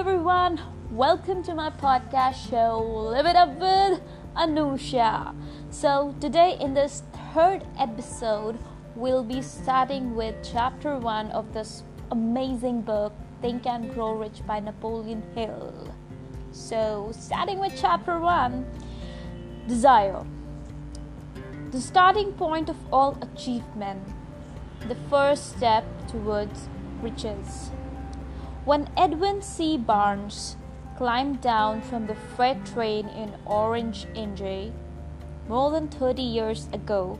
everyone, welcome to my podcast show Live It Up with Anusha. So, today in this third episode, we'll be starting with chapter one of this amazing book, Think and Grow Rich by Napoleon Hill. So, starting with chapter one Desire. The starting point of all achievement, the first step towards riches. When Edwin C. Barnes climbed down from the freight train in Orange, NJ, more than 30 years ago,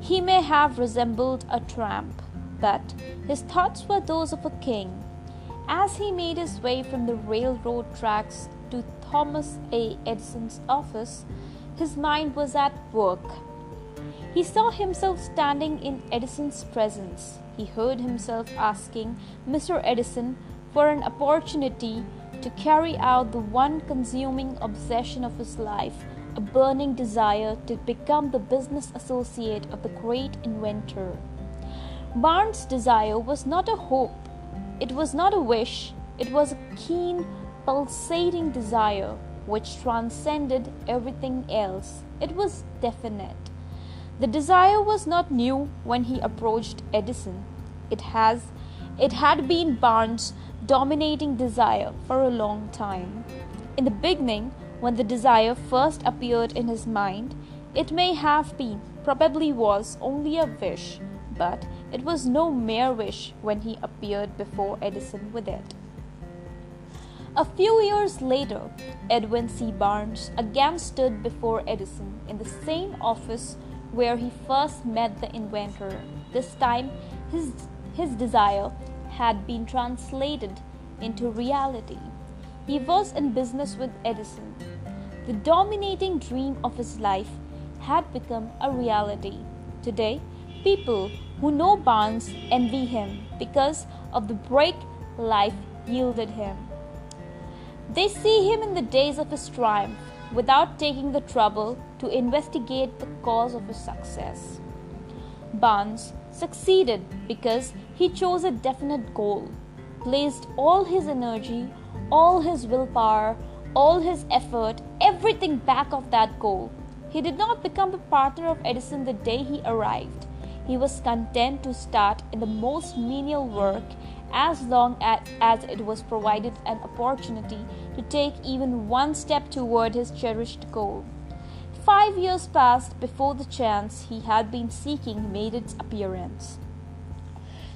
he may have resembled a tramp, but his thoughts were those of a king. As he made his way from the railroad tracks to Thomas A. Edison's office, his mind was at work. He saw himself standing in Edison's presence. He heard himself asking Mr. Edison for an opportunity to carry out the one consuming obsession of his life, a burning desire to become the business associate of the great inventor. Barnes' desire was not a hope, it was not a wish, it was a keen, pulsating desire which transcended everything else. It was definite. The desire was not new when he approached Edison. It has it had been Barnes' dominating desire for a long time. In the beginning, when the desire first appeared in his mind, it may have been, probably was, only a wish, but it was no mere wish when he appeared before Edison with it. A few years later, Edwin C. Barnes again stood before Edison in the same office where he first met the inventor. This time, his, his desire had been translated into reality. He was in business with Edison. The dominating dream of his life had become a reality. Today, people who know Barnes envy him because of the break life yielded him. They see him in the days of his triumph without taking the trouble to investigate the cause of his success. Barnes succeeded because he chose a definite goal, placed all his energy, all his willpower, all his effort, everything back of that goal. He did not become a partner of Edison the day he arrived. He was content to start in the most menial work as long as, as it was provided an opportunity to take even one step toward his cherished goal. Five years passed before the chance he had been seeking made its appearance.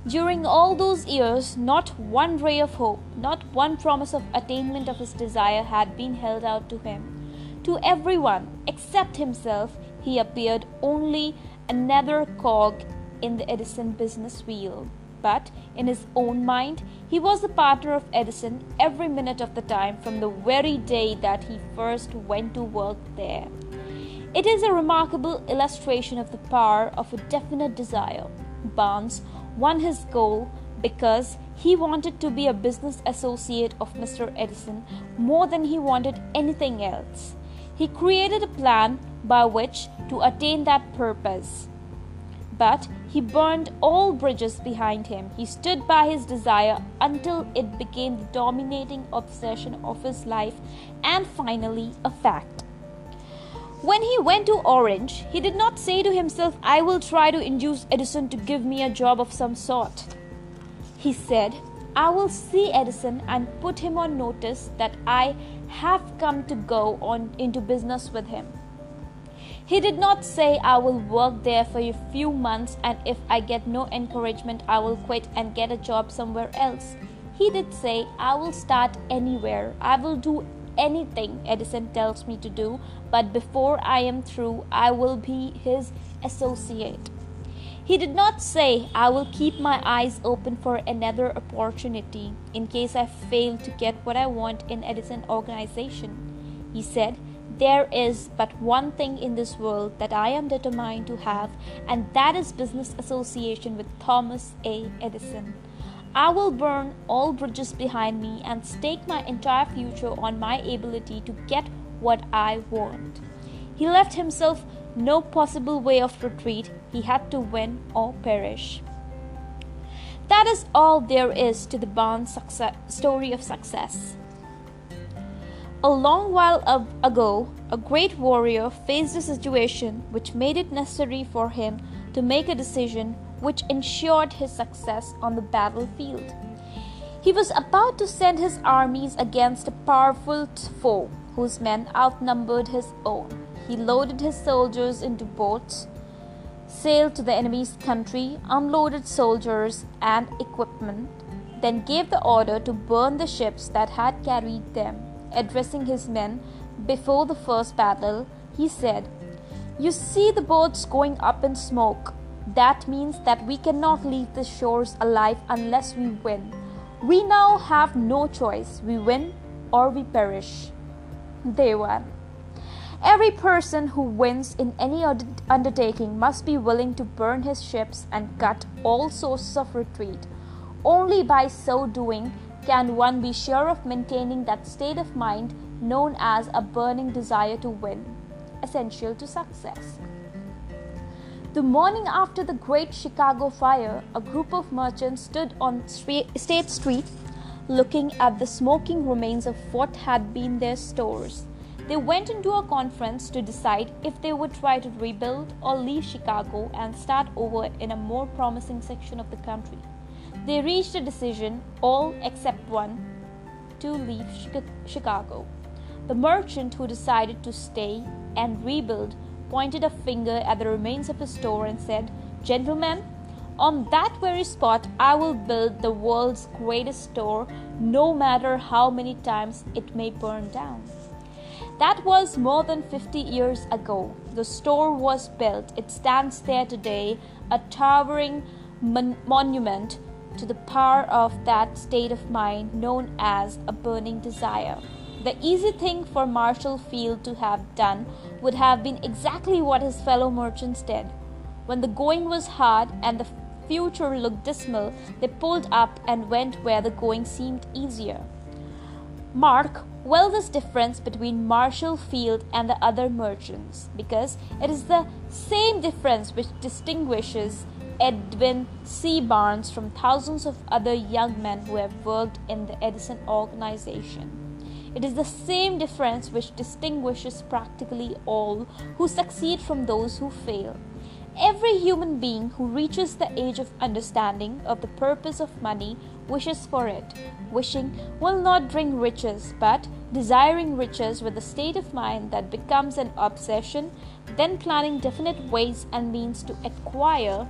During all those years, not one ray of hope, not one promise of attainment of his desire had been held out to him. To everyone except himself, he appeared only another cog in the Edison business wheel. But in his own mind, he was a partner of Edison every minute of the time from the very day that he first went to work there. It is a remarkable illustration of the power of a definite desire. Barnes won his goal because he wanted to be a business associate of Mr. Edison more than he wanted anything else. He created a plan by which to attain that purpose. But he burned all bridges behind him. He stood by his desire until it became the dominating obsession of his life and finally a fact. When he went to Orange, he did not say to himself, I will try to induce Edison to give me a job of some sort. He said, I will see Edison and put him on notice that I have come to go on into business with him. He did not say, I will work there for a few months and if I get no encouragement, I will quit and get a job somewhere else. He did say, I will start anywhere. I will do anything Edison tells me to do, but before I am through, I will be his associate. He did not say, I will keep my eyes open for another opportunity in case I fail to get what I want in Edison organization. He said, there is but one thing in this world that I am determined to have, and that is business association with Thomas A. Edison. I will burn all bridges behind me and stake my entire future on my ability to get what I want. He left himself no possible way of retreat. He had to win or perish. That is all there is to the Bond success, story of success. A long while ago, a great warrior faced a situation which made it necessary for him to make a decision which ensured his success on the battlefield. He was about to send his armies against a powerful foe whose men outnumbered his own. He loaded his soldiers into boats, sailed to the enemy's country, unloaded soldiers and equipment, then gave the order to burn the ships that had carried them Addressing his men before the first battle, he said, You see the boats going up in smoke. That means that we cannot leave the shores alive unless we win. We now have no choice. We win or we perish. Won. Every person who wins in any undertaking must be willing to burn his ships and cut all sources of retreat. Only by so doing can one be sure of maintaining that state of mind known as a burning desire to win, essential to success. The morning after the Great Chicago Fire, a group of merchants stood on State Street looking at the smoking remains of what had been their stores. They went into a conference to decide if they would try to rebuild or leave Chicago and start over in a more promising section of the country. They reached a decision, all except one, to leave Chicago. The merchant who decided to stay and rebuild pointed a finger at the remains of his store and said, Gentlemen, on that very spot I will build the world's greatest store, no matter how many times it may burn down. That was more than 50 years ago. The store was built. It stands there today, a towering mon- monument to the power of that state of mind known as a burning desire. The easy thing for Marshall Field to have done would have been exactly what his fellow merchants did. When the going was hard and the future looked dismal, they pulled up and went where the going seemed easier. Mark well this difference between Marshall Field and the other merchants because it is the same difference which distinguishes Edwin C. Barnes from thousands of other young men who have worked in the Edison organization. It is the same difference which distinguishes practically all who succeed from those who fail. Every human being who reaches the age of understanding of the purpose of money wishes for it. Wishing will not bring riches, but desiring riches with a state of mind that becomes an obsession, then planning definite ways and means to acquire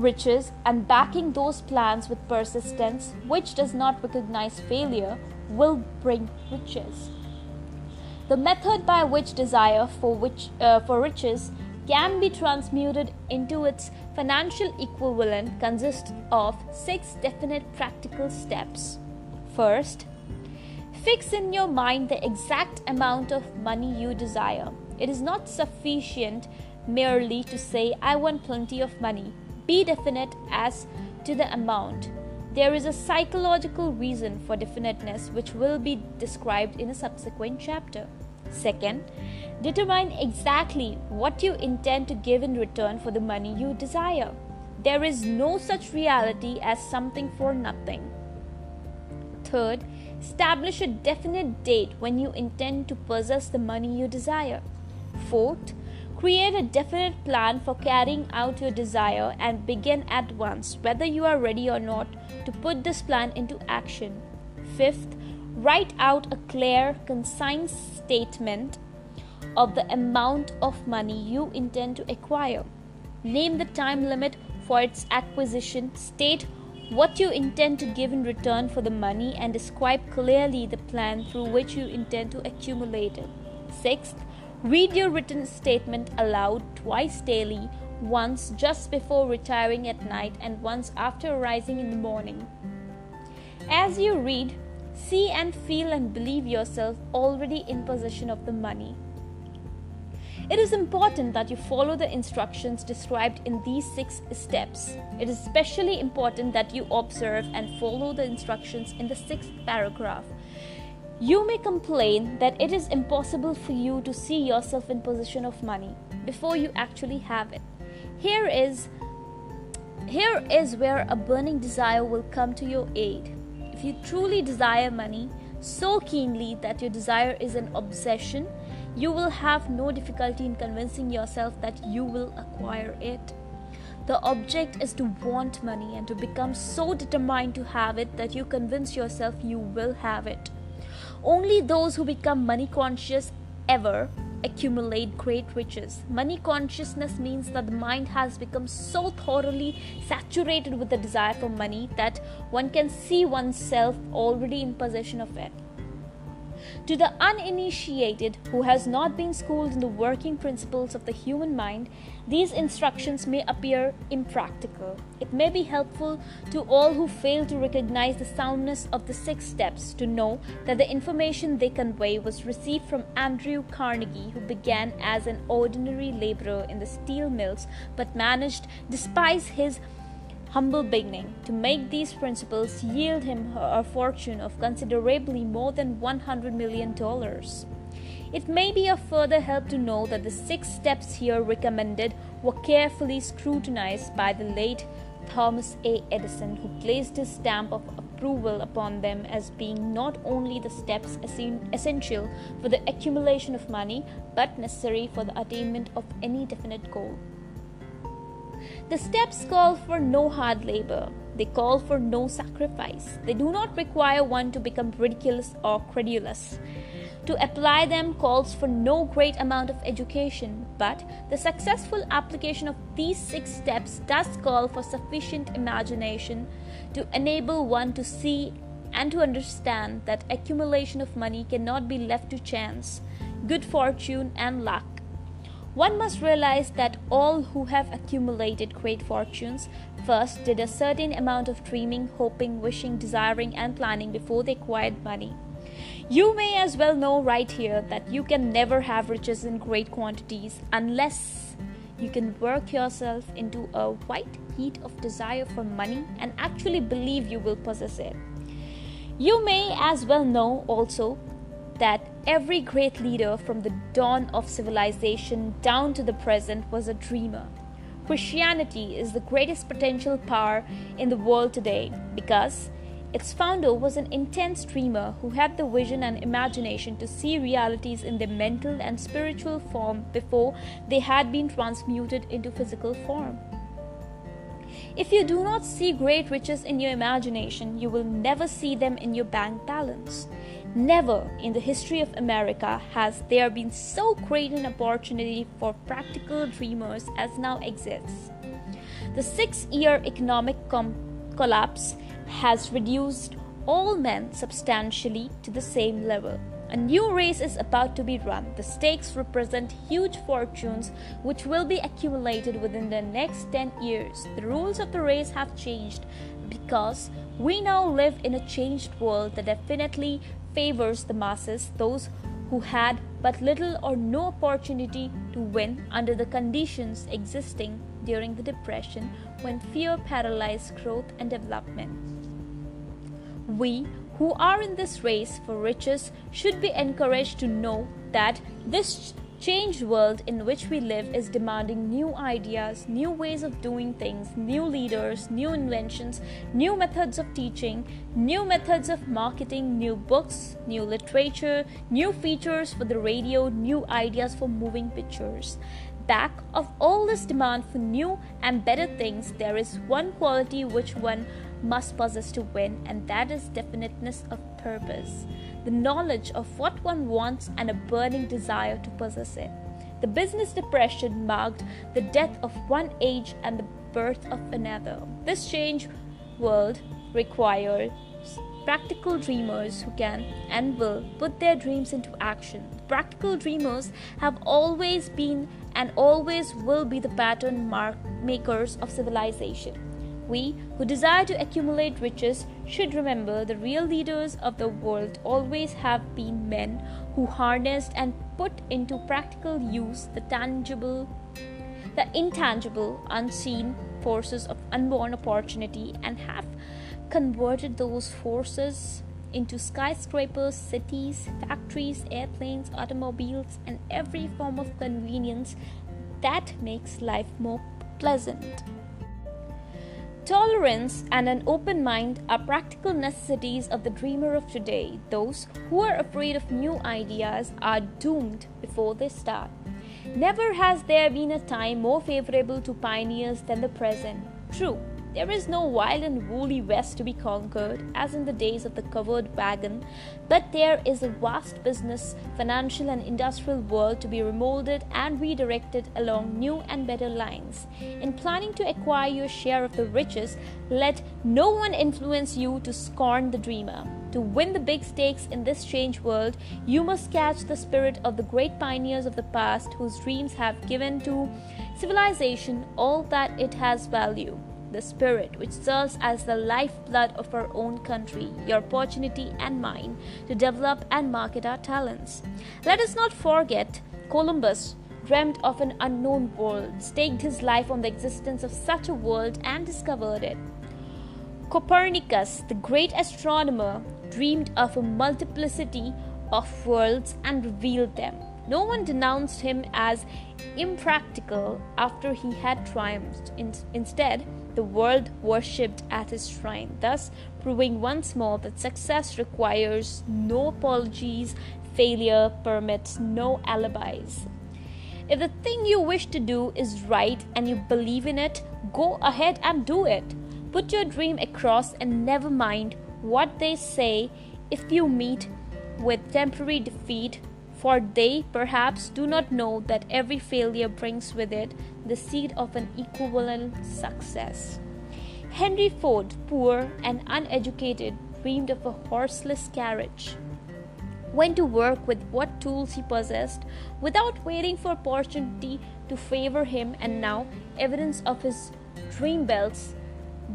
riches and backing those plans with persistence, which does not recognize failure, will bring riches. The method by which desire for, which, uh, for riches can be transmuted into its financial equivalent consists of six definite practical steps. First, fix in your mind the exact amount of money you desire. It is not sufficient merely to say, I want plenty of money. Be definite as to the amount. There is a psychological reason for definiteness which will be described in a subsequent chapter. Second, determine exactly what you intend to give in return for the money you desire. There is no such reality as something for nothing. Third, establish a definite date when you intend to possess the money you desire. Fourth, Create a definite plan for carrying out your desire and begin at once, whether you are ready or not, to put this plan into action. Fifth, write out a clear, concise statement of the amount of money you intend to acquire. Name the time limit for its acquisition, state what you intend to give in return for the money, and describe clearly the plan through which you intend to accumulate it. Sixth, Read your written statement aloud twice daily, once just before retiring at night and once after rising in the morning. As you read, see and feel and believe yourself already in possession of the money. It is important that you follow the instructions described in these six steps. It is especially important that you observe and follow the instructions in the sixth paragraph. You may complain that it is impossible for you to see yourself in possession of money before you actually have it. Here is here is where a burning desire will come to your aid. If you truly desire money so keenly that your desire is an obsession, you will have no difficulty in convincing yourself that you will acquire it. The object is to want money and to become so determined to have it that you convince yourself you will have it. Only those who become money conscious ever accumulate great riches. Money consciousness means that the mind has become so thoroughly saturated with the desire for money that one can see oneself already in possession of it. To the uninitiated who has not been schooled in the working principles of the human mind, these instructions may appear impractical. It may be helpful to all who fail to recognize the soundness of the six steps to know that the information they convey was received from Andrew Carnegie, who began as an ordinary laborer in the steel mills but managed, despite his humble beginning to make these principles yield him a fortune of considerably more than $100 million. It may be of further help to know that the six steps here recommended were carefully scrutinized by the late Thomas A. Edison, who placed his stamp of approval upon them as being not only the steps essential for the accumulation of money but necessary for the attainment of any definite goal. The steps call for no hard labor. They call for no sacrifice. They do not require one to become ridiculous or credulous. To apply them calls for no great amount of education, but the successful application of these six steps does call for sufficient imagination to enable one to see and to understand that accumulation of money cannot be left to chance, good fortune, and luck one must realize that all who have accumulated great fortunes first did a certain amount of dreaming, hoping, wishing, desiring, and planning before they acquired money. You may as well know right here that you can never have riches in great quantities unless you can work yourself into a white heat of desire for money and actually believe you will possess it. You may as well know also that every great leader from the dawn of civilization down to the present was a dreamer. Christianity is the greatest potential power in the world today because its founder was an intense dreamer who had the vision and imagination to see realities in their mental and spiritual form before they had been transmuted into physical form. If you do not see great riches in your imagination, you will never see them in your bank balance. Never in the history of America has there been so great an opportunity for practical dreamers as now exists. The six year economic com- collapse has reduced all men substantially to the same level. A new race is about to be run. The stakes represent huge fortunes which will be accumulated within the next 10 years. The rules of the race have changed because we now live in a changed world that definitely favors the masses, those who had but little or no opportunity to win under the conditions existing during the Depression when fear paralyzed growth and development. We who are in this race for riches should be encouraged to know that this changed world in which we live is demanding new ideas, new ways of doing things, new leaders, new inventions, new methods of teaching, new methods of marketing, new books, new literature, new features for the radio, new ideas for moving pictures. Back of all this demand for new and better things, there is one quality which one must possess to win, and that is definiteness of purpose the knowledge of what one wants, and a burning desire to possess it. The business depression marked the death of one age and the birth of another. This change world requires practical dreamers who can and will put their dreams into action. Practical dreamers have always been and always will be the pattern mark makers of civilization. We who desire to accumulate riches should remember the real leaders of the world always have been men who harnessed and put into practical use the tangible, the intangible, unseen forces of unborn opportunity and have converted those forces into skyscrapers, cities, factories, airplanes, automobiles, and every form of convenience that makes life more pleasant. Tolerance and an open mind are practical necessities of the dreamer of today. Those who are afraid of new ideas are doomed before they start. Never has there been a time more favorable to pioneers than the present. True, there is no wild and woolly west to be conquered, as in the days of the covered wagon, but there is a vast business, financial, and industrial world to be remolded and redirected along new and better lines. In planning to acquire your share of the riches, let no one influence you to scorn the dreamer. To win the big stakes in this strange world, you must catch the spirit of the great pioneers of the past whose dreams have given to civilization all that it has value the spirit which serves as the lifeblood of our own country, your opportunity and mine to develop and market our talents. Let us not forget Columbus dreamed of an unknown world, staked his life on the existence of such a world, and discovered it. Copernicus, the great astronomer, dreamed of a multiplicity of worlds and revealed them. No one denounced him as impractical after he had triumphed. In- instead, the world worshipped at his shrine, thus proving once more that success requires no apologies, failure permits no alibis. If the thing you wish to do is right and you believe in it, go ahead and do it. Put your dream across and never mind what they say if you meet with temporary defeat for they perhaps do not know that every failure brings with it the seed of an equivalent success. Henry Ford, poor and uneducated, dreamed of a horseless carriage. Went to work with what tools he possessed without waiting for opportunity to favor him, and now evidence of his dream belts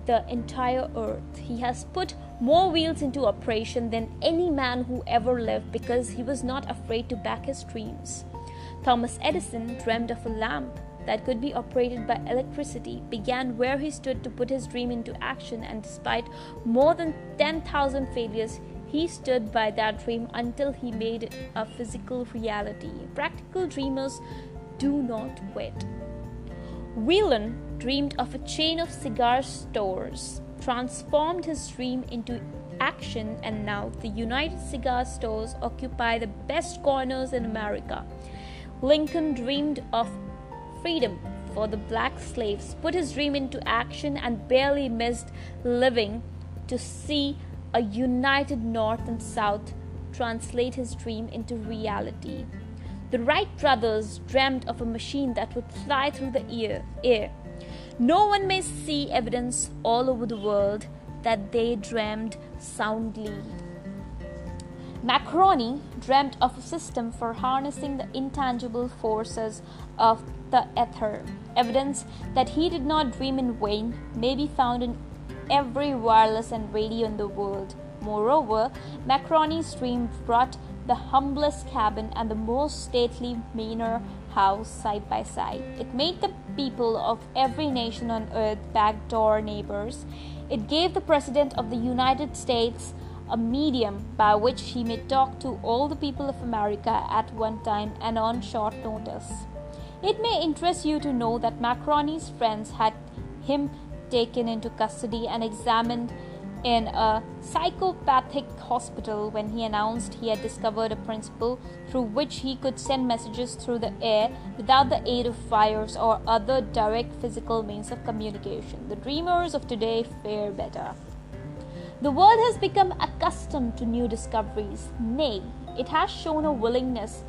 the entire earth. He has put more wheels into operation than any man who ever lived because he was not afraid to back his dreams. Thomas Edison dreamed of a lamp that could be operated by electricity, began where he stood to put his dream into action, and despite more than 10,000 failures, he stood by that dream until he made it a physical reality. Practical dreamers do not quit. Whelan dreamed of a chain of cigar stores transformed his dream into action, and now the United Cigar Stores occupy the best corners in America. Lincoln dreamed of freedom for the black slaves, put his dream into action, and barely missed living to see a united North and South translate his dream into reality. The Wright brothers dreamed of a machine that would fly through the air. air no one may see evidence all over the world that they dreamed soundly. Marconi dreamt of a system for harnessing the intangible forces of the ether. Evidence that he did not dream in vain may be found in every wireless and radio in the world. Moreover, Marconi's dream brought the humblest cabin and the most stately manor house side by side. It made the people of every nation on earth backdoor neighbors. It gave the President of the United States a medium by which he may talk to all the people of America at one time and on short notice. It may interest you to know that Marconi's friends had him taken into custody and examined in a psychopathic hospital when he announced he had discovered a principle through which he could send messages through the air without the aid of wires or other direct physical means of communication. The dreamers of today fare better. The world has become accustomed to new discoveries. Nay, it has shown a willingness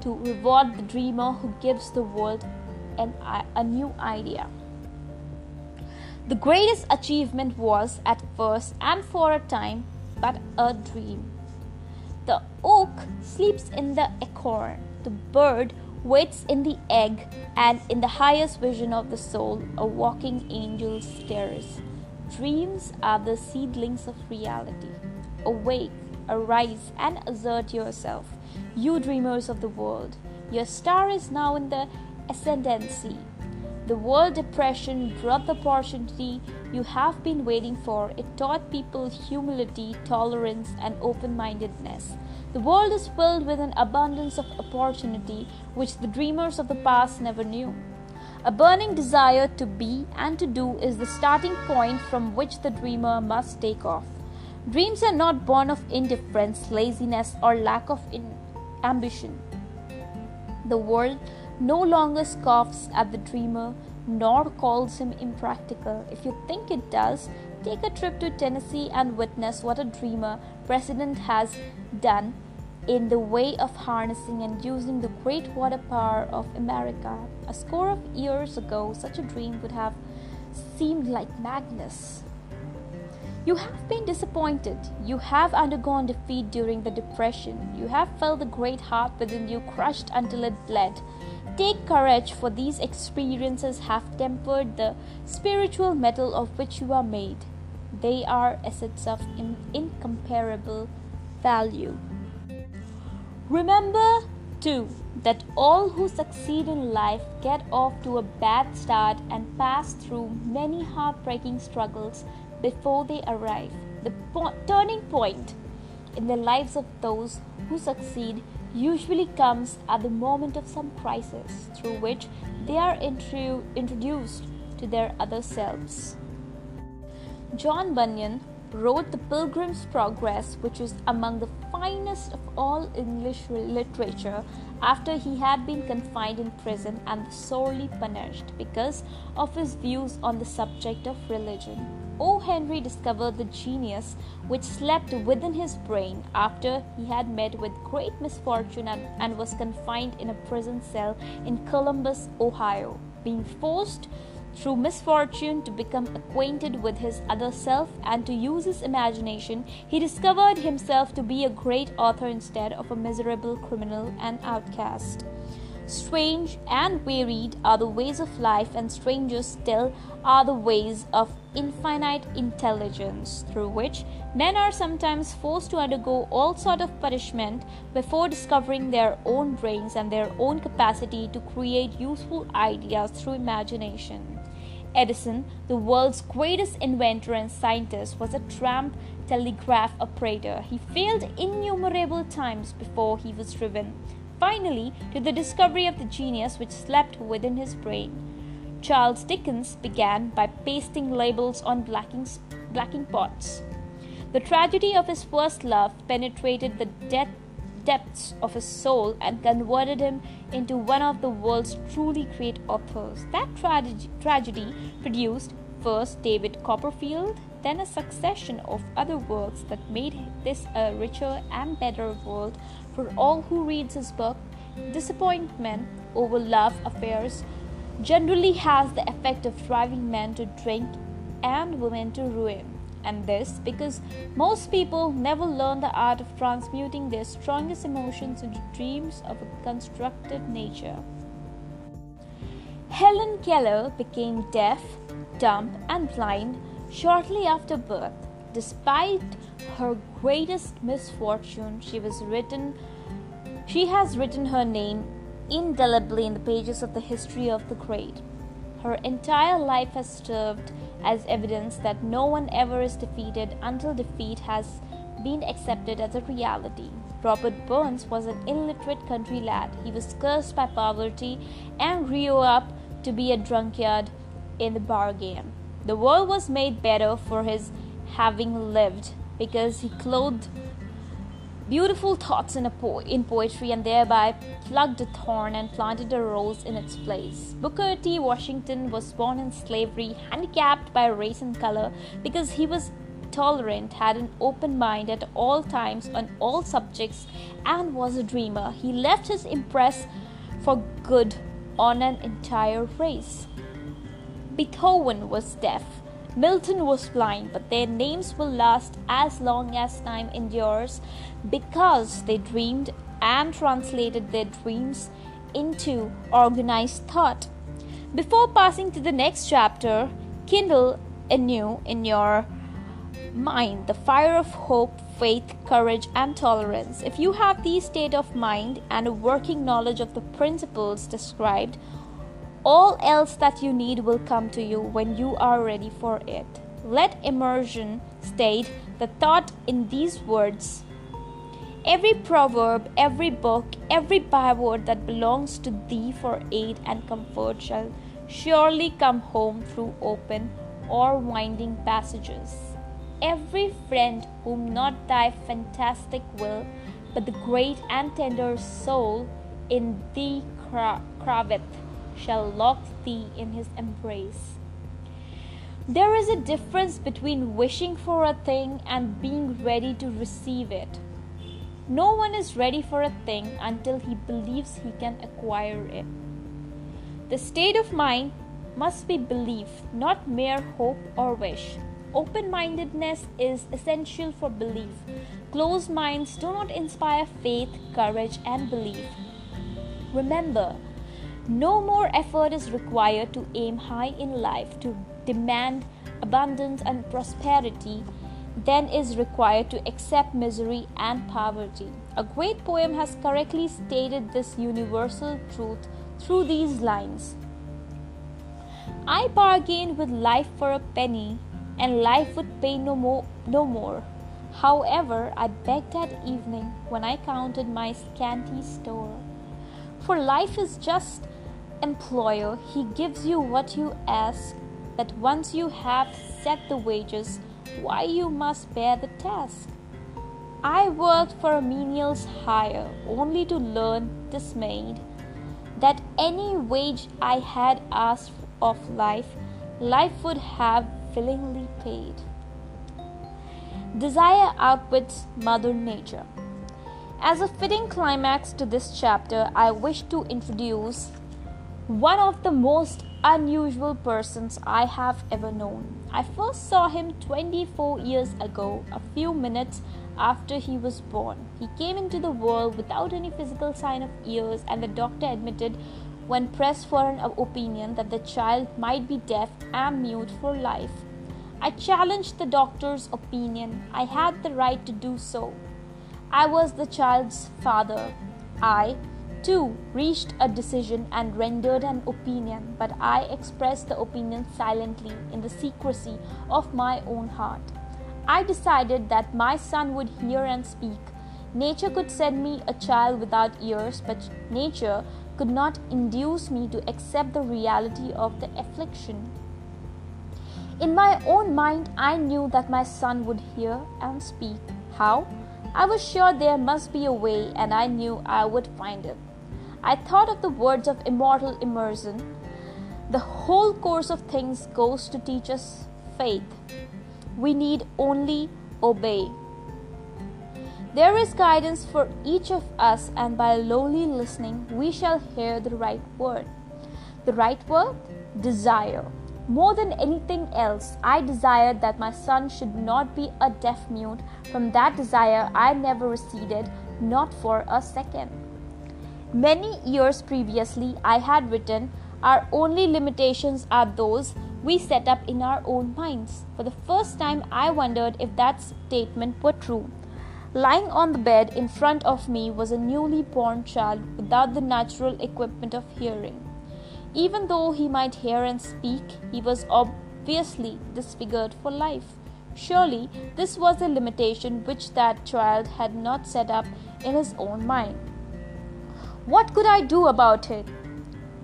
to reward the dreamer who gives the world an, a new idea. The greatest achievement was, at first and for a time, but a dream. The oak sleeps in the acorn, the bird waits in the egg, and in the highest vision of the soul, a walking angel stares. Dreams are the seedlings of reality. Awake, arise, and assert yourself, you dreamers of the world. Your star is now in the ascendancy. The world depression brought the opportunity you have been waiting for. It taught people humility, tolerance, and open mindedness. The world is filled with an abundance of opportunity which the dreamers of the past never knew. A burning desire to be and to do is the starting point from which the dreamer must take off. Dreams are not born of indifference, laziness, or lack of in- ambition. The world no longer scoffs at the dreamer nor calls him impractical. If you think it does, take a trip to Tennessee and witness what a dreamer president has done in the way of harnessing and using the great water power of America. A score of years ago, such a dream would have seemed like madness. You have been disappointed. You have undergone defeat during the Depression. You have felt the great heart within you crushed until it bled. Take courage, for these experiences have tempered the spiritual metal of which you are made. They are assets of in- incomparable value. Remember, too, that all who succeed in life get off to a bad start and pass through many heartbreaking struggles before they arrive. The po- turning point in the lives of those who succeed usually comes at the moment of some crisis through which they are intru- introduced to their other selves. John Bunyan wrote The Pilgrim's Progress, which is among the finest of all English literature, after he had been confined in prison and sorely punished because of his views on the subject of religion. O. Henry discovered the genius which slept within his brain after he had met with great misfortune and, and was confined in a prison cell in Columbus, Ohio, being forced through misfortune to become acquainted with his other self and to use his imagination, he discovered himself to be a great author instead of a miserable criminal and outcast. Strange and varied are the ways of life, and stranger still are the ways of infinite intelligence, through which men are sometimes forced to undergo all sort of punishment before discovering their own brains and their own capacity to create useful ideas through imagination. Edison, the world's greatest inventor and scientist, was a tramp telegraph operator. He failed innumerable times before he was driven, finally, to the discovery of the genius which slept within his brain. Charles Dickens began by pasting labels on blacking, blacking pots. The tragedy of his first love penetrated the depth depths of his soul and converted him into one of the world's truly great authors. That tragedy, tragedy produced first David Copperfield, then a succession of other works that made this a richer and better world for all who reads his book. Disappointment over love affairs generally has the effect of driving men to drink and women to ruin and this because most people never learn the art of transmuting their strongest emotions into dreams of a constructive nature. Helen Keller became deaf, dumb, and blind shortly after birth. Despite her greatest misfortune, she was written she has written her name indelibly in the pages of the history of the great. Her entire life has served as evidence that no one ever is defeated until defeat has been accepted as a reality. Robert Burns was an illiterate country lad. He was cursed by poverty and grew up to be a drunkard in the bargain. The world was made better for his having lived because he clothed beautiful thoughts in, po- in poetry and thereby plucked a thorn and planted a rose in its place. Booker T. Washington was born in slavery, handicapped by race and color because he was tolerant, had an open mind at all times on all subjects, and was a dreamer. He left his impress for good on an entire race. Beethoven was deaf Milton was blind, but their names will last as long as time endures because they dreamed and translated their dreams into organized thought. Before passing to the next chapter, kindle anew in your mind the fire of hope, faith, courage, and tolerance. If you have these state of mind and a working knowledge of the principles described, all else that you need will come to you when you are ready for it. Let Emerson state the thought in these words. Every proverb, every book, every byword that belongs to thee for aid and comfort shall surely come home through open or winding passages. Every friend whom not thy fantastic will, but the great and tender soul in thee craveth, shall lock thee in his embrace. There is a difference between wishing for a thing and being ready to receive it. No one is ready for a thing until he believes he can acquire it. The state of mind must be belief, not mere hope or wish. Open mindedness is essential for belief. Closed minds do not inspire faith, courage, and belief. Remember, no more effort is required to aim high in life, to demand abundance and prosperity than is required to accept misery and poverty. A great poem has correctly stated this universal truth through these lines I bargained with life for a penny, and life would pay no more. No more. However, I begged that evening when I counted my scanty store. For life is just employer, he gives you what you ask, but once you have set the wages, why you must bear the task. I worked for a menial's hire, only to learn, dismayed, that any wage I had asked of life, life would have willingly paid. Desire outwits Mother Nature. As a fitting climax to this chapter, I wish to introduce one of the most unusual persons I have ever known. I first saw him 24 years ago, a few minutes after he was born. He came into the world without any physical sign of ears, and the doctor admitted when pressed for an opinion that the child might be deaf and mute for life. I challenged the doctor's opinion. I had the right to do so. I was the child's father. I, too, reached a decision and rendered an opinion, but I expressed the opinion silently in the secrecy of my own heart. I decided that my son would hear and speak. Nature could send me a child without ears, but nature could not induce me to accept the reality of the affliction. In my own mind, I knew that my son would hear and speak. How? I was sure there must be a way, and I knew I would find it. I thought of the words of immortal Emerson The whole course of things goes to teach us faith. We need only obey. There is guidance for each of us, and by lowly listening, we shall hear the right word. The right word? Desire. More than anything else, I desired that my son should not be a deaf mute. From that desire, I never receded, not for a second. Many years previously, I had written, Our only limitations are those we set up in our own minds. For the first time, I wondered if that statement were true. Lying on the bed in front of me was a newly born child without the natural equipment of hearing. Even though he might hear and speak, he was obviously disfigured for life. Surely this was a limitation which that child had not set up in his own mind. What could I do about it?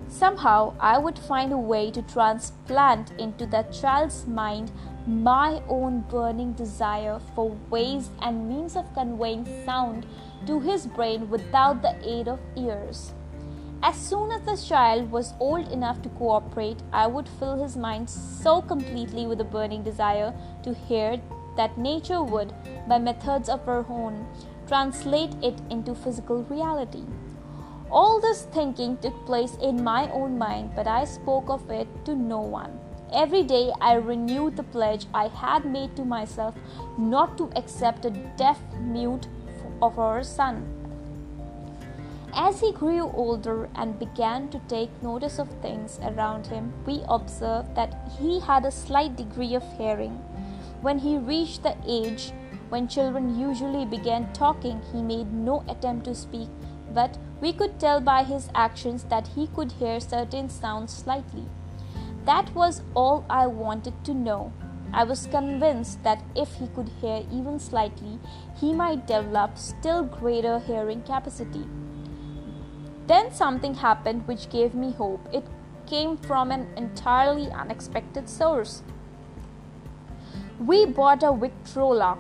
Somehow I would find a way to transplant into that child's mind my own burning desire for ways and means of conveying sound to his brain without the aid of ears. As soon as the child was old enough to cooperate, I would fill his mind so completely with a burning desire to hear that nature would, by methods of her own, translate it into physical reality. All this thinking took place in my own mind, but I spoke of it to no one. Every day I renewed the pledge I had made to myself not to accept a deaf mute of our son. As he grew older and began to take notice of things around him, we observed that he had a slight degree of hearing. When he reached the age when children usually began talking, he made no attempt to speak, but we could tell by his actions that he could hear certain sounds slightly. That was all I wanted to know. I was convinced that if he could hear even slightly, he might develop still greater hearing capacity. Then something happened which gave me hope. It came from an entirely unexpected source. We bought a Victrola.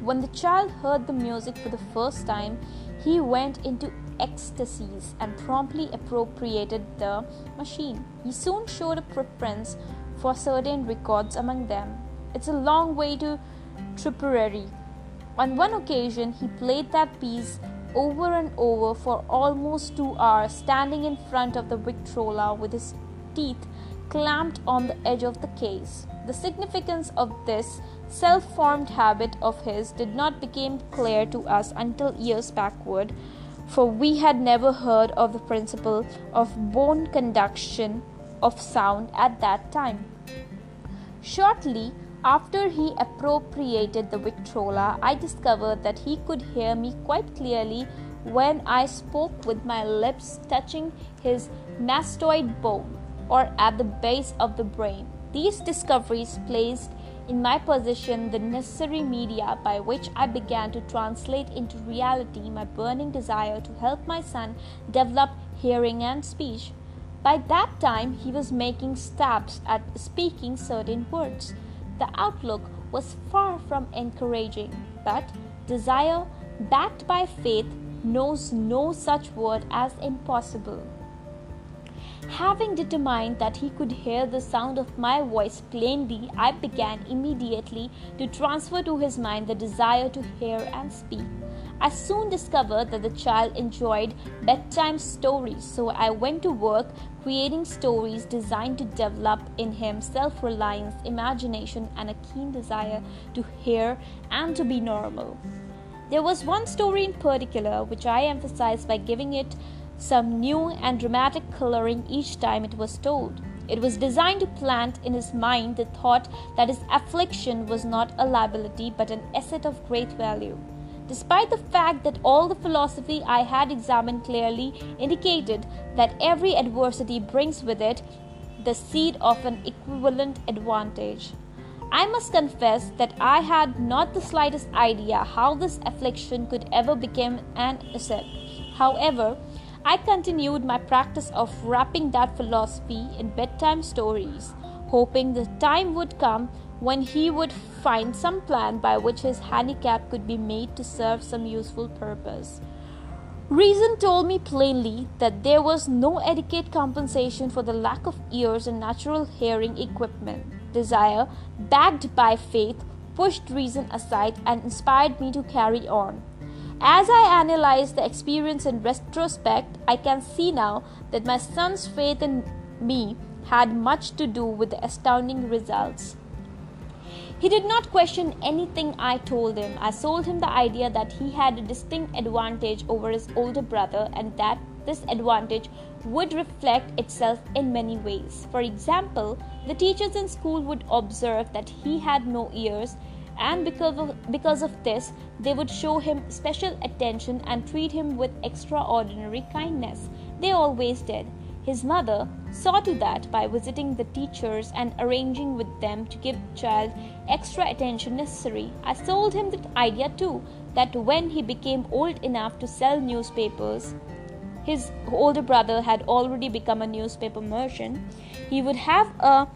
When the child heard the music for the first time, he went into ecstasies and promptly appropriated the machine. He soon showed a preference for certain records among them. It's a long way to Tipperary. On one occasion, he played that piece over and over for almost two hours, standing in front of the Victrola with his teeth clamped on the edge of the case. The significance of this self formed habit of his did not become clear to us until years backward, for we had never heard of the principle of bone conduction of sound at that time. Shortly after he appropriated the Victrola, I discovered that he could hear me quite clearly when I spoke with my lips touching his mastoid bone or at the base of the brain. These discoveries placed in my possession the necessary media by which I began to translate into reality my burning desire to help my son develop hearing and speech. By that time, he was making stabs at speaking certain words. The outlook was far from encouraging, but desire, backed by faith, knows no such word as impossible. Having determined that he could hear the sound of my voice plainly, I began immediately to transfer to his mind the desire to hear and speak. I soon discovered that the child enjoyed bedtime stories, so I went to work creating stories designed to develop in him self reliance, imagination, and a keen desire to hear and to be normal. There was one story in particular which I emphasized by giving it some new and dramatic coloring each time it was told. It was designed to plant in his mind the thought that his affliction was not a liability but an asset of great value. Despite the fact that all the philosophy I had examined clearly indicated that every adversity brings with it the seed of an equivalent advantage. I must confess that I had not the slightest idea how this affliction could ever become an asset. However, I continued my practice of wrapping that philosophy in bedtime stories, hoping the time would come when he would find some plan by which his handicap could be made to serve some useful purpose. Reason told me plainly that there was no adequate compensation for the lack of ears and natural hearing equipment. Desire, backed by faith, pushed reason aside and inspired me to carry on. As I analyze the experience in retrospect, I can see now that my son's faith in me had much to do with the astounding results. He did not question anything I told him. I sold him the idea that he had a distinct advantage over his older brother and that this advantage would reflect itself in many ways. For example, the teachers in school would observe that he had no ears and because of, because of this, they would show him special attention and treat him with extraordinary kindness. They always did. His mother saw to that by visiting the teachers and arranging with them to give the child extra attention necessary. I sold him the idea too that when he became old enough to sell newspapers, his older brother had already become a newspaper merchant, he would have a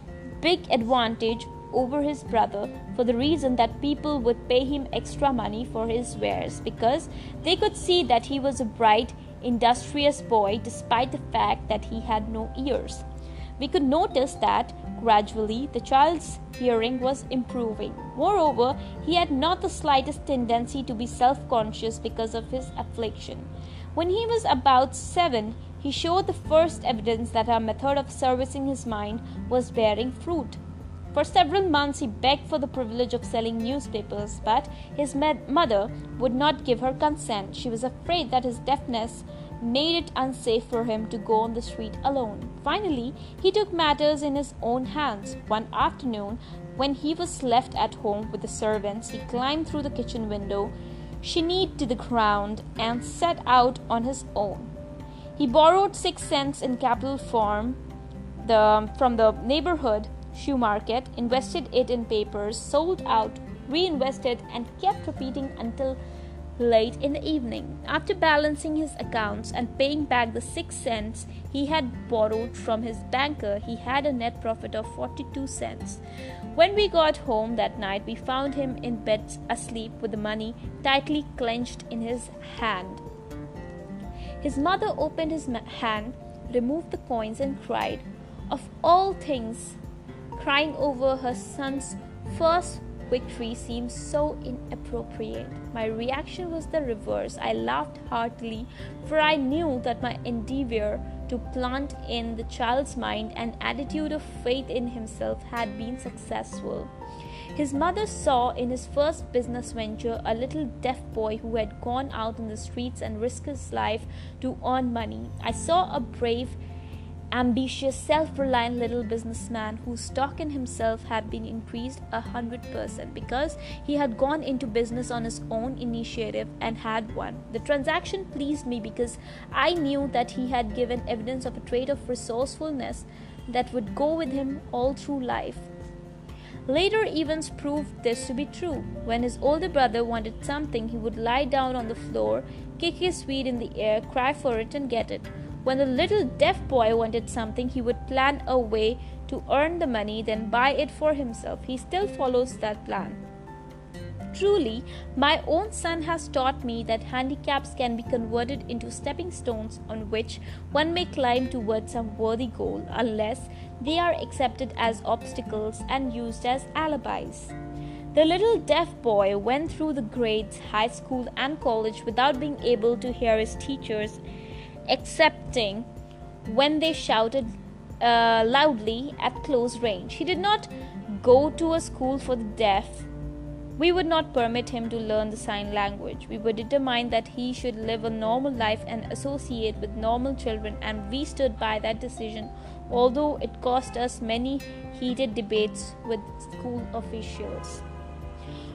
big advantage over his brother for the reason that people would pay him extra money for his wares because they could see that he was a bright, industrious boy despite the fact that he had no ears. We could notice that gradually the child's hearing was improving. Moreover, he had not the slightest tendency to be self conscious because of his affliction. When he was about seven, he showed the first evidence that our method of servicing his mind was bearing fruit. For several months, he begged for the privilege of selling newspapers, but his mother would not give her consent. She was afraid that his deafness made it unsafe for him to go on the street alone. Finally, he took matters in his own hands. One afternoon, when he was left at home with the servants, he climbed through the kitchen window, shinnied to the ground, and set out on his own. He borrowed six cents in capital form the, from the neighborhood shoe market, invested it in papers, sold out, reinvested, and kept repeating until late in the evening. After balancing his accounts and paying back the six cents he had borrowed from his banker, he had a net profit of 42 cents. When we got home that night, we found him in bed asleep with the money tightly clenched in his hand. His mother opened his hand, removed the coins, and cried. Of all things, crying over her son's first victory seemed so inappropriate. My reaction was the reverse. I laughed heartily, for I knew that my endeavor to plant in the child's mind an attitude of faith in himself had been successful. His mother saw in his first business venture a little deaf boy who had gone out in the streets and risked his life to earn money. I saw a brave ambitious, self reliant little businessman whose stock in himself had been increased a hundred percent because he had gone into business on his own initiative and had won. The transaction pleased me because I knew that he had given evidence of a trait of resourcefulness that would go with him all through life. Later events proved this to be true. When his older brother wanted something, he would lie down on the floor, kick his feet in the air, cry for it, and get it. When the little deaf boy wanted something, he would plan a way to earn the money, then buy it for himself. He still follows that plan. Truly, my own son has taught me that handicaps can be converted into stepping stones on which one may climb towards some worthy goal unless they are accepted as obstacles and used as alibis. The little deaf boy went through the grades, high school, and college without being able to hear his teachers excepting when they shouted uh, loudly at close range. He did not go to a school for the deaf. We would not permit him to learn the sign language. We were determined that he should live a normal life and associate with normal children, and we stood by that decision, although it cost us many heated debates with school officials.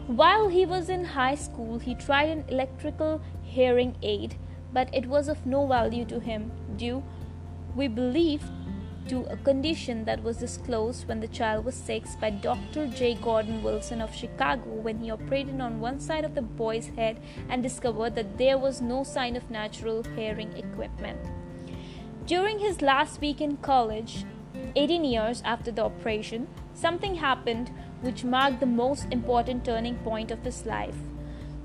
While he was in high school, he tried an electrical hearing aid but it was of no value to him, due, we believe, to a condition that was disclosed when the child was six by Dr. J. Gordon Wilson of Chicago when he operated on one side of the boy's head and discovered that there was no sign of natural hearing equipment. During his last week in college, 18 years after the operation, something happened which marked the most important turning point of his life.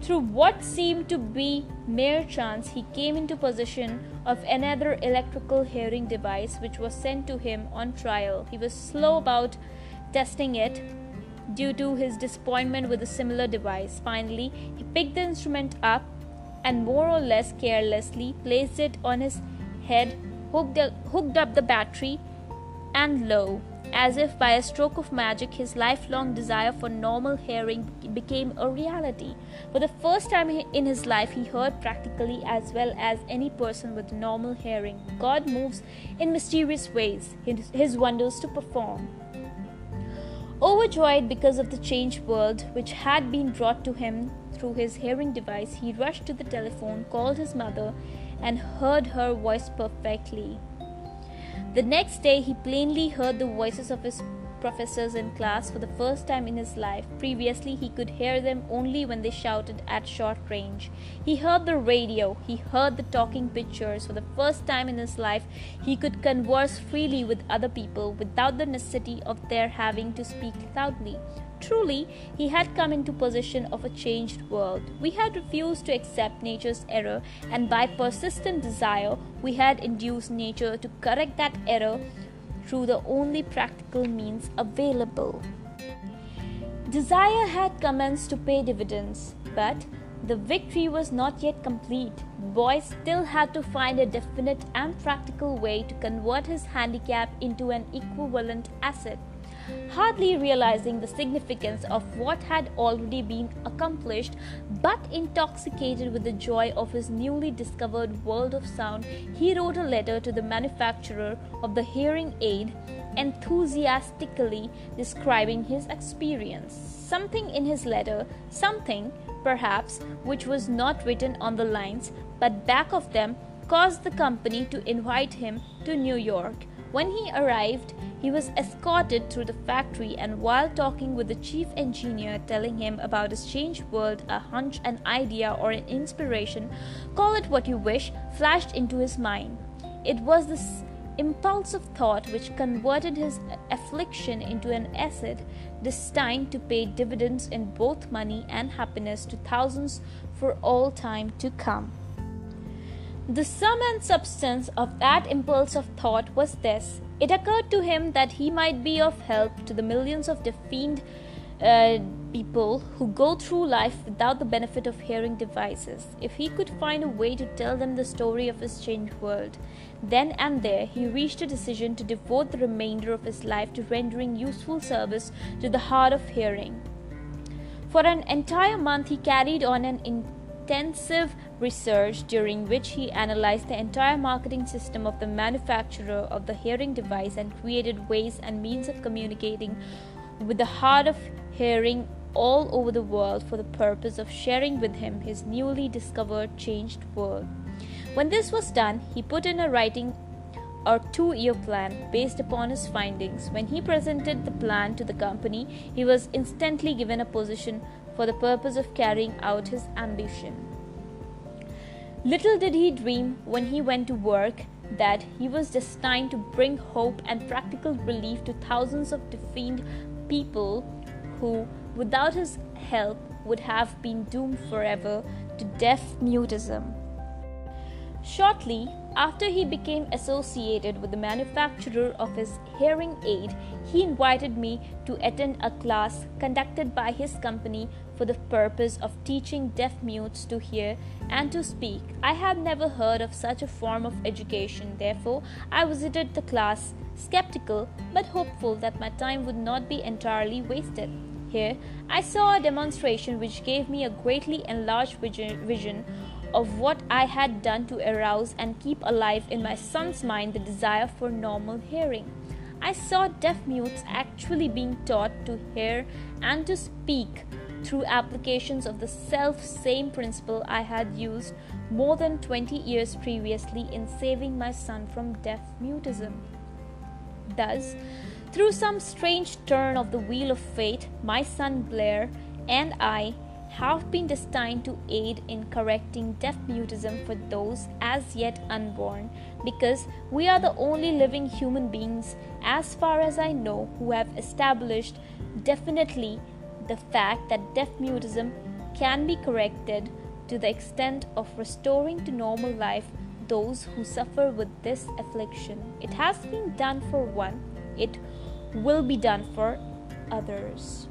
Through what seemed to be mere chance, he came into possession of another electrical hearing device which was sent to him on trial. He was slow about testing it due to his disappointment with a similar device. Finally, he picked the instrument up and more or less carelessly placed it on his head, hooked, up the battery, and lo, as if by a stroke of magic, his lifelong desire for normal hearing became a reality. For the first time in his life, he heard practically as well as any person with normal hearing. God moves in mysterious ways, his wonders to perform. Overjoyed because of the changed world which had been brought to him through his hearing device, he rushed to the telephone, called his mother, and heard her voice perfectly. The next day, he plainly heard the voices of his professors in class for the first time in his life. Previously, he could hear them only when they shouted at short range. He heard the radio, he heard the talking pictures. For the first time in his life, he could converse freely with other people without the necessity of their having to speak loudly. Truly, he had come into possession of a changed world. We had refused to accept nature's error, and by persistent desire, we had induced nature to correct that error through the only practical means available. Desire had commenced to pay dividends, but the victory was not yet complete. Boy still had to find a definite and practical way to convert his handicap into an equivalent asset hardly realizing the significance of what had already been accomplished, but intoxicated with the joy of his newly discovered world of sound, he wrote a letter to the manufacturer of the hearing aid, enthusiastically describing his experience. Something in his letter, something, perhaps, which was not written on the lines, but back of them, caused the company to invite him to New York When he arrived, he was escorted through the factory, and while talking with the chief engineer, telling him about his changed world, a hunch, an idea, or an inspiration call it what you wish flashed into his mind. It was this impulsive thought which converted his affliction into an asset destined to pay dividends in both money and happiness to thousands for all time to come. The sum and substance of that impulse of thought was this. It occurred to him that he might be of help to the millions of deafened uh, people who go through life without the benefit of hearing devices. If he could find a way to tell them the story of his changed world, then and there he reached a decision to devote the remainder of his life to rendering useful service to the hard of hearing. For an entire month, he carried on an intensive research during which he analyzed the entire marketing system of the manufacturer of the hearing device and created ways and means of communicating with the hard of hearing all over the world for the purpose of sharing with him his newly discovered changed world. When this was done, he put in a writing or two year plan based upon his findings. When he presented the plan to the company, he was instantly given a position for the purpose of carrying out his ambition. Little did he dream when he went to work that he was destined to bring hope and practical relief to thousands of defiant people who, without his help, would have been doomed forever to deaf mutism. Shortly after he became associated with the manufacturer of his hearing aid, he invited me to attend a class conducted by his company for the purpose of teaching deaf mutes to hear and to speak. I had never heard of such a form of education, therefore, I visited the class skeptical but hopeful that my time would not be entirely wasted. Here, I saw a demonstration which gave me a greatly enlarged vision of what I had done to arouse and keep alive in my son's mind the desire for normal hearing. I saw deaf mutes actually being taught to hear and to speak through applications of the self same principle I had used more than 20 years previously in saving my son from deaf mutism. Thus, through some strange turn of the wheel of fate, my son Blair and I have been destined to aid in correcting deaf mutism for those as yet unborn because we are the only living human beings, as far as I know, who have established definitely the fact that deaf mutism can be corrected to the extent of restoring to normal life those who suffer with this affliction. It has been done for one, it will be done for others.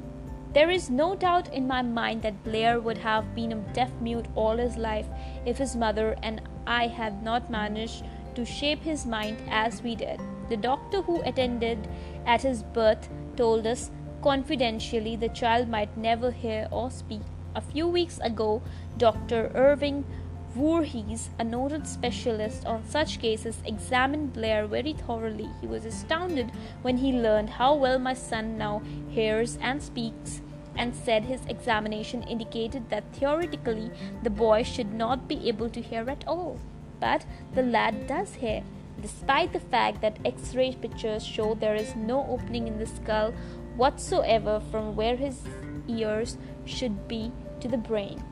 There is no doubt in my mind that Blair would have been a deaf mute all his life if his mother and I had not managed to shape his mind as we did. The doctor who attended at his birth told us confidentially the child might never hear or speak. A few weeks ago, Dr. Irving Voorhees, a noted specialist on such cases, examined Blair very thoroughly. He was astounded when he learned how well my son now hears and speaks, and said his examination indicated that theoretically the boy should not be able to hear at all. But the lad does hear despite the fact that X ray pictures show there is no opening in the skull whatsoever from where his ears should be to the brain.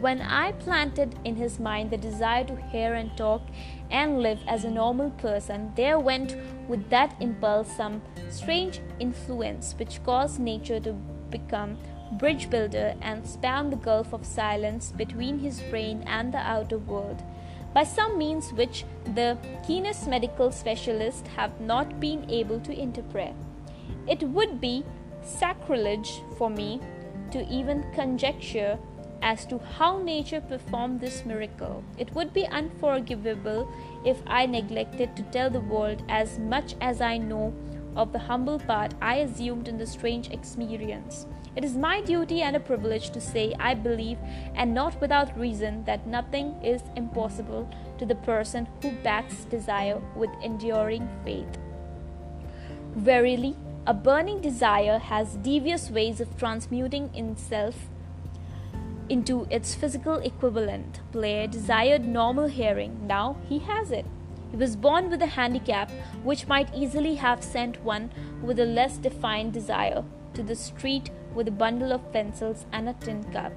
When I planted in his mind the desire to hear and talk and live as a normal person, there went with that impulse some strange influence which caused nature to become bridge builder and span the gulf of silence between his brain and the outer world by some means which the keenest medical specialists have not been able to interpret. It would be sacrilege for me to even conjecture as to how nature performed this miracle. It would be unforgivable if I neglected to tell the world as much as I know of the humble part I assumed in the strange experience. It is my duty and a privilege to say I believe, and not without reason, that nothing is impossible to the person who backs desire with enduring faith. Verily, a burning desire has devious ways of transmuting itself into its physical equivalent. Blair desired normal hearing. Now he has it. He was born with a handicap which might easily have sent one with a less defined desire to the street with a bundle of pencils and a tin cup.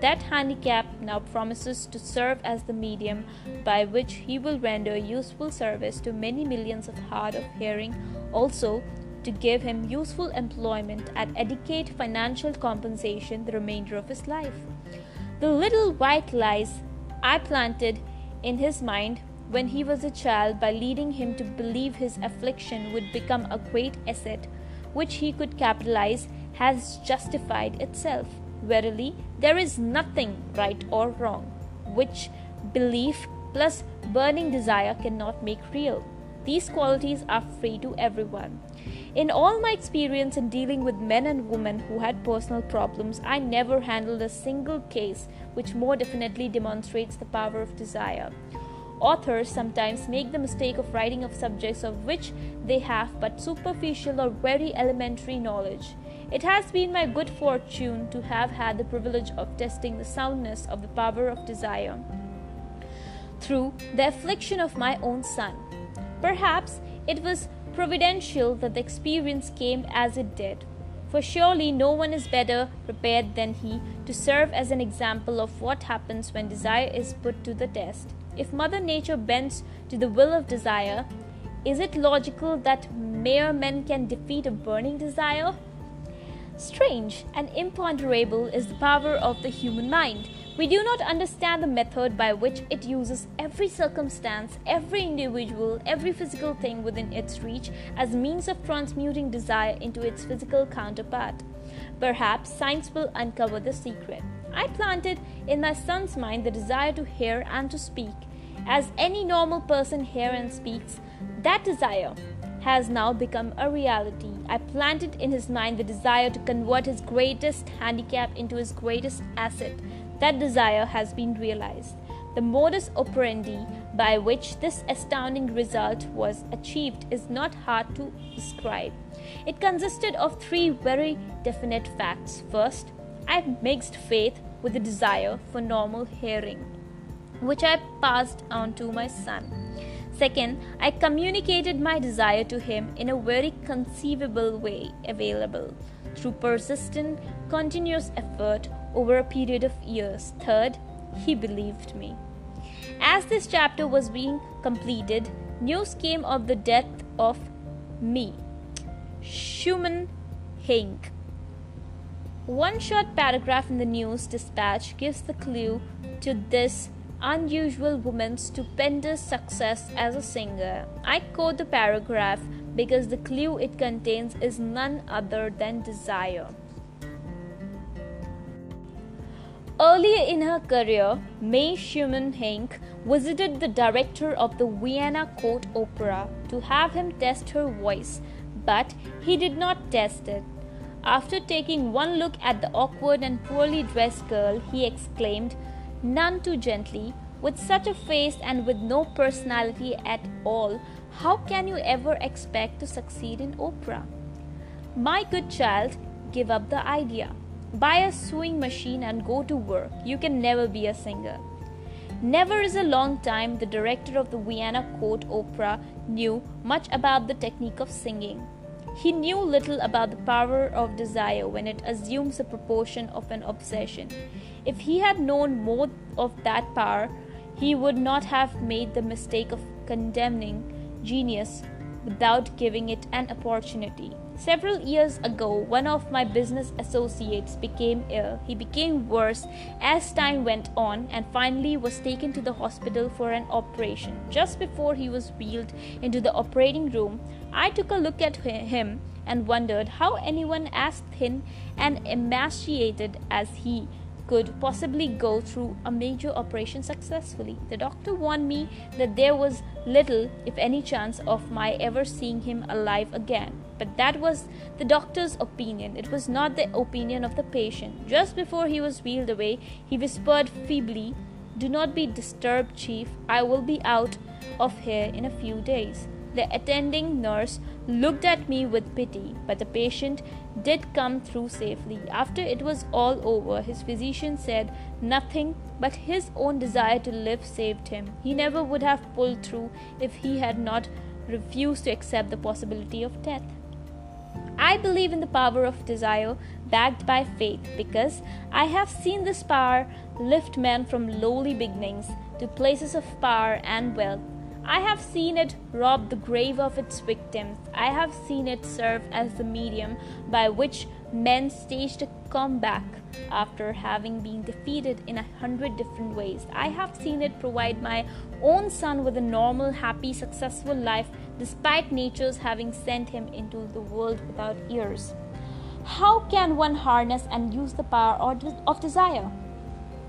That handicap now promises to serve as the medium by which he will render useful service to many millions of hard of hearing, also to give him useful employment at adequate financial compensation the remainder of his life. The little white lies I planted in his mind when he was a child by leading him to believe his affliction would become a great asset which he could capitalize has justified itself. Verily, there is nothing right or wrong which belief plus burning desire cannot make real. These qualities are free to everyone. In all my experience in dealing with men and women who had personal problems, I never handled a single case which more definitely demonstrates the power of desire. Authors sometimes make the mistake of writing of subjects of which they have but superficial or very elementary knowledge. It has been my good fortune to have had the privilege of testing the soundness of the power of desire through the affliction of my own son. Perhaps it was providential that the experience came as it did, for surely no one is better prepared than he to serve as an example of what happens when desire is put to the test. If Mother Nature bends to the will of desire, is it logical that mere men can defeat a burning desire? Strange and imponderable is the power of the human mind. We do not understand the method by which it uses every circumstance, every individual, every physical thing within its reach as means of transmuting desire into its physical counterpart. Perhaps science will uncover the secret. I planted in my son's mind the desire to hear and to speak. As any normal person hears and speaks, that desire has now become a reality. I planted in his mind the desire to convert his greatest handicap into his greatest asset. That desire has been realized. The modus operandi by which this astounding result was achieved is not hard to describe. It consisted of three very definite facts. First, I mixed faith with the desire for normal hearing, which I passed on to my son. Second, I communicated my desire to him in a very conceivable way available through persistent, continuous effort over a period of years. Third, he believed me. As this chapter was being completed, news came of the death of me, Schumann Heink. One short paragraph in the news dispatch gives the clue to this unusual woman's stupendous success as a singer. I quote the paragraph because the clue it contains is none other than desire. Earlier in her career, May Schumann Heink visited the director of the Vienna Court Opera to have him test her voice, but he did not test it. After taking one look at the awkward and poorly dressed girl, he exclaimed, none too gently, with such a face and with no personality at all, how can you ever expect to succeed in opera? My good child, give up the idea. Buy a sewing machine and go to work. You can never be a singer. Never is a long time the director of the Vienna Court Opera knew much about the technique of singing. He knew little about the power of desire when it assumes the proportion of an obsession. If he had known more of that power, he would not have made the mistake of condemning genius without giving it an opportunity. Several years ago, one of my business associates became ill. He became worse as time went on and finally was taken to the hospital for an operation. Just before he was wheeled into the operating room, I took a look at him and wondered how anyone as thin and emaciated as he could possibly go through a major operation successfully. The doctor warned me that there was little, if any, chance of my ever seeing him alive again. But that was the doctor's opinion. It was not the opinion of the patient. Just before he was wheeled away, he whispered feebly, Do not be disturbed, Chief. I will be out of here in a few days. The attending nurse looked at me with pity, but the patient did come through safely. After it was all over, his physician said nothing but his own desire to live saved him. He never would have pulled through if he had not refused to accept the possibility of death. I believe in the power of desire backed by faith because I have seen this power lift men from lowly beginnings to places of power and wealth. I have seen it rob the grave of its victims. I have seen it serve as the medium by which men staged a comeback after having been defeated in a hundred different ways. I have seen it provide my own son with a normal, happy, successful life despite nature's having sent him into the world without ears. How can one harness and use the power of desire?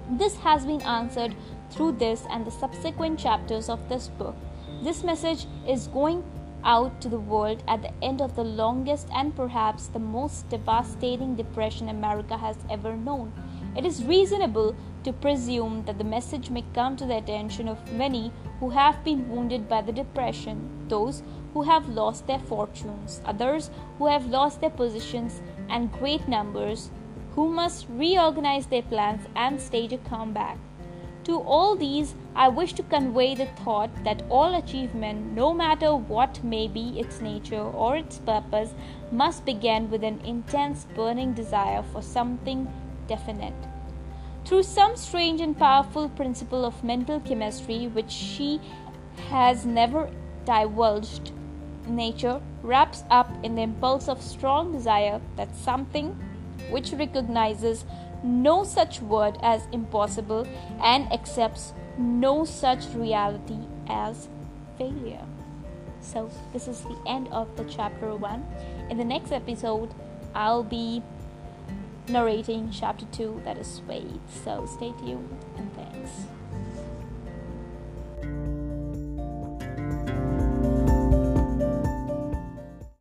This has been answered through this and the subsequent chapters of this book. This message is going out to the world at the end of the longest and perhaps the most devastating depression America has ever known. It is reasonable to presume that the message may come to the attention of many who have been wounded by the depression, those who have lost their fortunes, others who have lost their positions, and great numbers who must reorganize their plans and stage a comeback. To all these, I wish to convey the thought that all achievement, no matter what may be its nature or its purpose, must begin with an intense burning desire for something definite. Through some strange and powerful principle of mental chemistry which she has never divulged, nature wraps up in the impulse of strong desire that something which recognizes no such word as impossible and accepts no such reality as failure. So, this is the end of the chapter 1. In the next episode, I'll be narrating chapter 2 that is wait. So, stay tuned and thanks.